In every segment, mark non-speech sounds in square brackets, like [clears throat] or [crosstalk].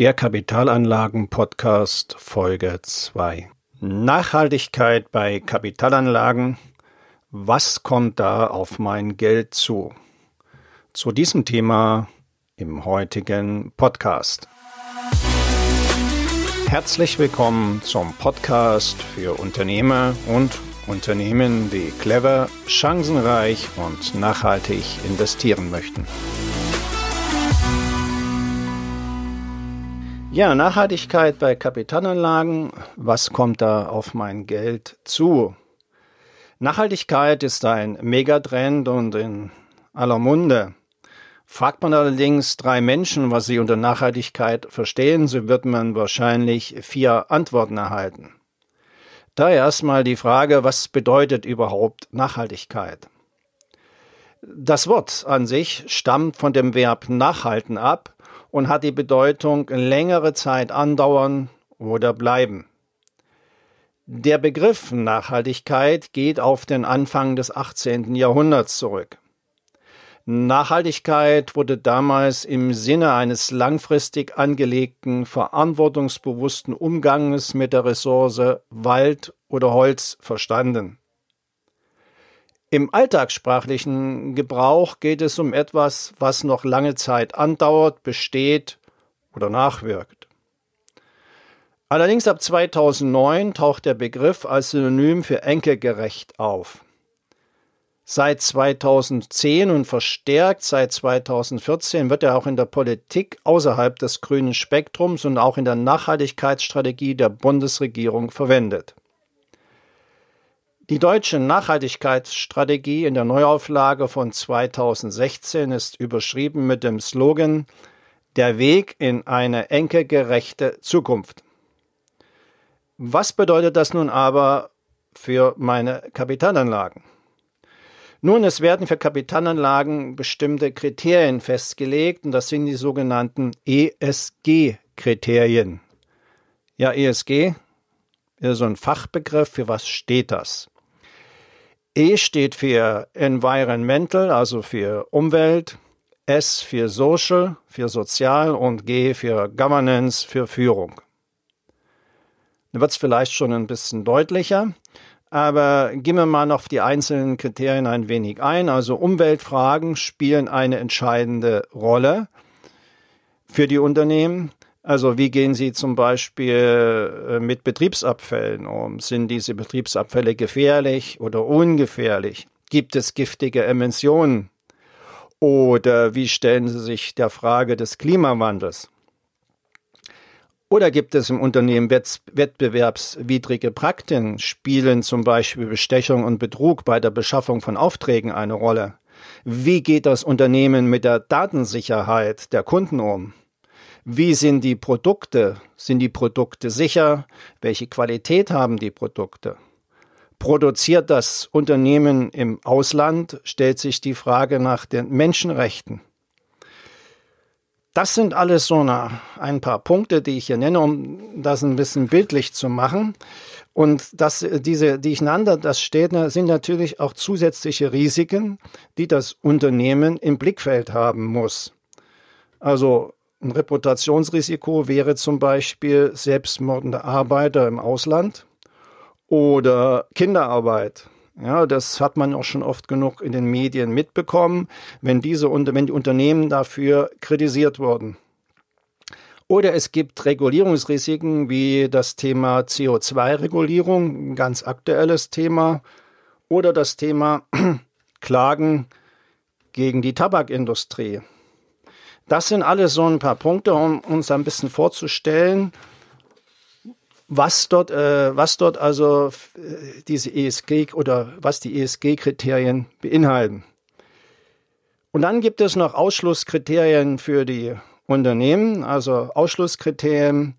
Der Kapitalanlagen-Podcast Folge 2. Nachhaltigkeit bei Kapitalanlagen. Was kommt da auf mein Geld zu? Zu diesem Thema im heutigen Podcast. Herzlich willkommen zum Podcast für Unternehmer und Unternehmen, die clever, chancenreich und nachhaltig investieren möchten. Ja, Nachhaltigkeit bei Kapitalanlagen. Was kommt da auf mein Geld zu? Nachhaltigkeit ist ein Megatrend und in aller Munde. Fragt man allerdings drei Menschen, was sie unter Nachhaltigkeit verstehen, so wird man wahrscheinlich vier Antworten erhalten. Da erstmal die Frage, was bedeutet überhaupt Nachhaltigkeit? Das Wort an sich stammt von dem Verb nachhalten ab und hat die Bedeutung längere Zeit andauern oder bleiben. Der Begriff Nachhaltigkeit geht auf den Anfang des 18. Jahrhunderts zurück. Nachhaltigkeit wurde damals im Sinne eines langfristig angelegten, verantwortungsbewussten Umganges mit der Ressource Wald oder Holz verstanden. Im alltagssprachlichen Gebrauch geht es um etwas, was noch lange Zeit andauert, besteht oder nachwirkt. Allerdings ab 2009 taucht der Begriff als Synonym für enkelgerecht auf. Seit 2010 und verstärkt seit 2014 wird er auch in der Politik außerhalb des grünen Spektrums und auch in der Nachhaltigkeitsstrategie der Bundesregierung verwendet. Die deutsche Nachhaltigkeitsstrategie in der Neuauflage von 2016 ist überschrieben mit dem Slogan Der Weg in eine enkelgerechte Zukunft. Was bedeutet das nun aber für meine Kapitalanlagen? Nun, es werden für Kapitalanlagen bestimmte Kriterien festgelegt und das sind die sogenannten ESG-Kriterien. Ja, ESG ist so ein Fachbegriff. Für was steht das? E steht für Environmental, also für Umwelt, S für Social, für Sozial und G für Governance, für Führung. Da wird es vielleicht schon ein bisschen deutlicher, aber gehen wir mal auf die einzelnen Kriterien ein wenig ein. Also Umweltfragen spielen eine entscheidende Rolle für die Unternehmen. Also wie gehen Sie zum Beispiel äh, mit Betriebsabfällen um? Sind diese Betriebsabfälle gefährlich oder ungefährlich? Gibt es giftige Emissionen? Oder wie stellen Sie sich der Frage des Klimawandels? Oder gibt es im Unternehmen wettbewerbswidrige Praktiken? Spielen zum Beispiel Bestechung und Betrug bei der Beschaffung von Aufträgen eine Rolle? Wie geht das Unternehmen mit der Datensicherheit der Kunden um? Wie sind die Produkte? Sind die Produkte sicher? Welche Qualität haben die Produkte? Produziert das Unternehmen im Ausland? Stellt sich die Frage nach den Menschenrechten. Das sind alles so eine, ein paar Punkte, die ich hier nenne, um das ein bisschen bildlich zu machen. Und das, diese, die ich nannte, das steht, sind natürlich auch zusätzliche Risiken, die das Unternehmen im Blickfeld haben muss. Also ein Reputationsrisiko wäre zum Beispiel selbstmordende Arbeiter im Ausland oder Kinderarbeit. Ja, das hat man auch schon oft genug in den Medien mitbekommen, wenn diese wenn die Unternehmen dafür kritisiert wurden. Oder es gibt Regulierungsrisiken wie das Thema CO2-Regulierung, ein ganz aktuelles Thema, oder das Thema [clears throat] Klagen gegen die Tabakindustrie. Das sind alles so ein paar Punkte, um uns ein bisschen vorzustellen, was dort, äh, was dort also äh, diese ESG oder was die ESG-Kriterien beinhalten. Und dann gibt es noch Ausschlusskriterien für die Unternehmen. Also Ausschlusskriterien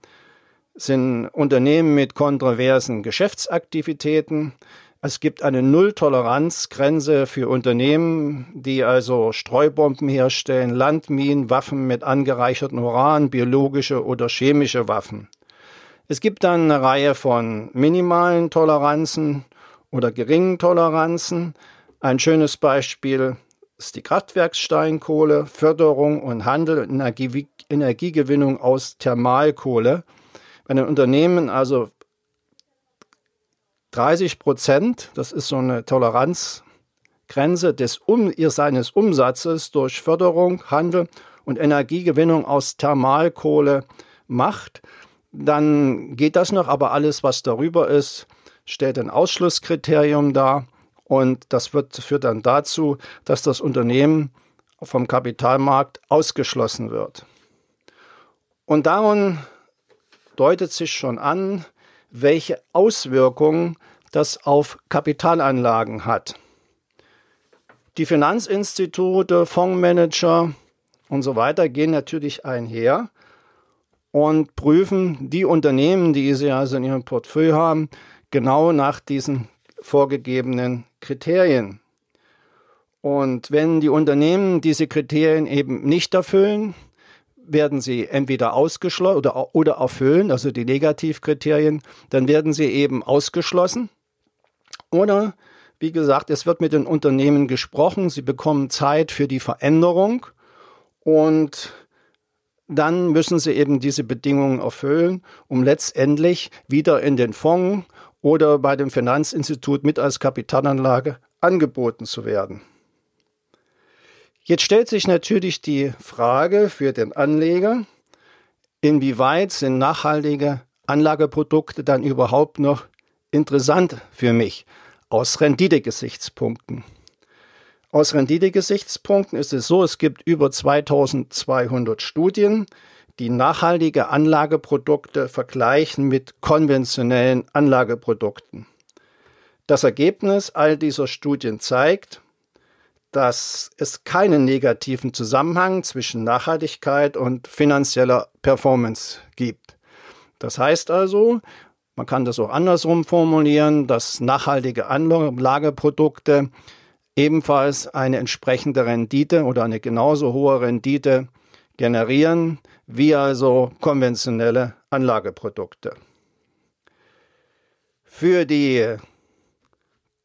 sind Unternehmen mit kontroversen Geschäftsaktivitäten. Es gibt eine Nulltoleranzgrenze für Unternehmen, die also Streubomben herstellen, Landminen, Waffen mit angereichertem Uran, biologische oder chemische Waffen. Es gibt dann eine Reihe von minimalen Toleranzen oder geringen Toleranzen. Ein schönes Beispiel ist die Kraftwerkssteinkohle, Förderung und Handel und Energie, Energiegewinnung aus Thermalkohle. Wenn ein Unternehmen also 30 Prozent, das ist so eine Toleranzgrenze des um, seines Umsatzes durch Förderung, Handel und Energiegewinnung aus Thermalkohle macht, dann geht das noch, aber alles, was darüber ist, stellt ein Ausschlusskriterium dar und das wird, führt dann dazu, dass das Unternehmen vom Kapitalmarkt ausgeschlossen wird. Und daran deutet sich schon an, welche Auswirkungen das auf Kapitalanlagen hat. Die Finanzinstitute, Fondsmanager und so weiter gehen natürlich einher und prüfen die Unternehmen, die sie also in ihrem Portfolio haben, genau nach diesen vorgegebenen Kriterien. Und wenn die Unternehmen diese Kriterien eben nicht erfüllen, werden sie entweder ausgeschlossen oder, oder erfüllen, also die Negativkriterien, dann werden sie eben ausgeschlossen. Oder, wie gesagt, es wird mit den Unternehmen gesprochen, sie bekommen Zeit für die Veränderung und dann müssen sie eben diese Bedingungen erfüllen, um letztendlich wieder in den Fonds oder bei dem Finanzinstitut mit als Kapitalanlage angeboten zu werden. Jetzt stellt sich natürlich die Frage für den Anleger, inwieweit sind nachhaltige Anlageprodukte dann überhaupt noch interessant für mich aus Renditegesichtspunkten. Aus Renditegesichtspunkten ist es so, es gibt über 2200 Studien, die nachhaltige Anlageprodukte vergleichen mit konventionellen Anlageprodukten. Das Ergebnis all dieser Studien zeigt, dass es keinen negativen Zusammenhang zwischen Nachhaltigkeit und finanzieller Performance gibt. Das heißt also, man kann das auch andersrum formulieren, dass nachhaltige Anlageprodukte ebenfalls eine entsprechende Rendite oder eine genauso hohe Rendite generieren wie also konventionelle Anlageprodukte. Für die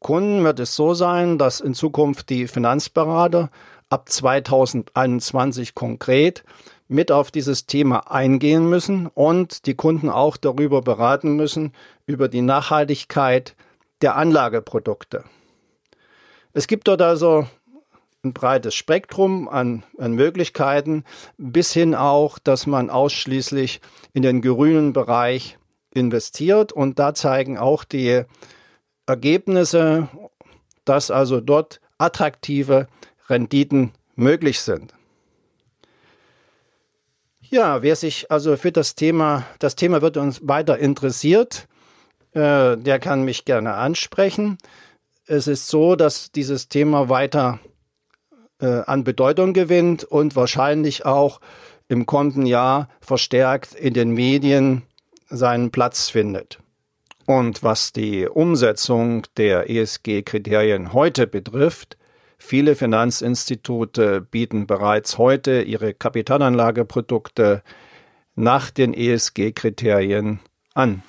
Kunden wird es so sein, dass in Zukunft die Finanzberater ab 2021 konkret mit auf dieses Thema eingehen müssen und die Kunden auch darüber beraten müssen, über die Nachhaltigkeit der Anlageprodukte. Es gibt dort also ein breites Spektrum an, an Möglichkeiten, bis hin auch, dass man ausschließlich in den grünen Bereich investiert. Und da zeigen auch die Ergebnisse, dass also dort attraktive Renditen möglich sind. Ja, wer sich also für das Thema, das Thema wird uns weiter interessiert, äh, der kann mich gerne ansprechen. Es ist so, dass dieses Thema weiter äh, an Bedeutung gewinnt und wahrscheinlich auch im kommenden Jahr verstärkt in den Medien seinen Platz findet. Und was die Umsetzung der ESG-Kriterien heute betrifft, viele Finanzinstitute bieten bereits heute ihre Kapitalanlageprodukte nach den ESG-Kriterien an.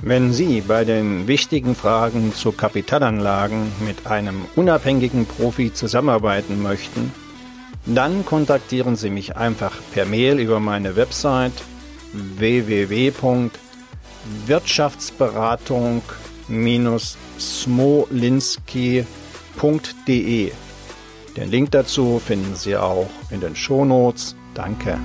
Wenn Sie bei den wichtigen Fragen zu Kapitalanlagen mit einem unabhängigen Profi zusammenarbeiten möchten, dann kontaktieren Sie mich einfach per Mail über meine Website www.wirtschaftsberatung-smolinski.de. Den Link dazu finden Sie auch in den Shownotes. Danke.